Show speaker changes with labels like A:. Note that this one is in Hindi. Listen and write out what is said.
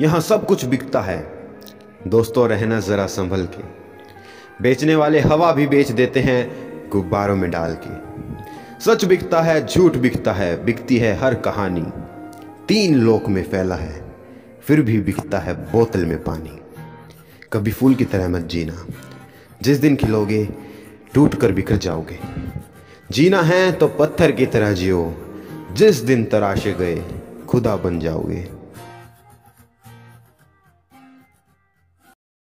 A: यहाँ सब कुछ बिकता है। दोस्तों, रहना ज़रा संभल के। बेचने वाले हवा भी बेच देते हैं गुब्बारों में डाल के। सच बिकता है, झूठ बिकता है, बिकती है हर कहानी। तीन लोक में फैला है, फिर भी बिकता है बोतल में पानी। कभी फूल की तरह मत जीना। जिस दिन खिलोगे, टूट कर बिखर जाओगे। जीना है तो पत्थर की तरह जियो। जिस दिन तराशे गए, खुदा बन जाओगे।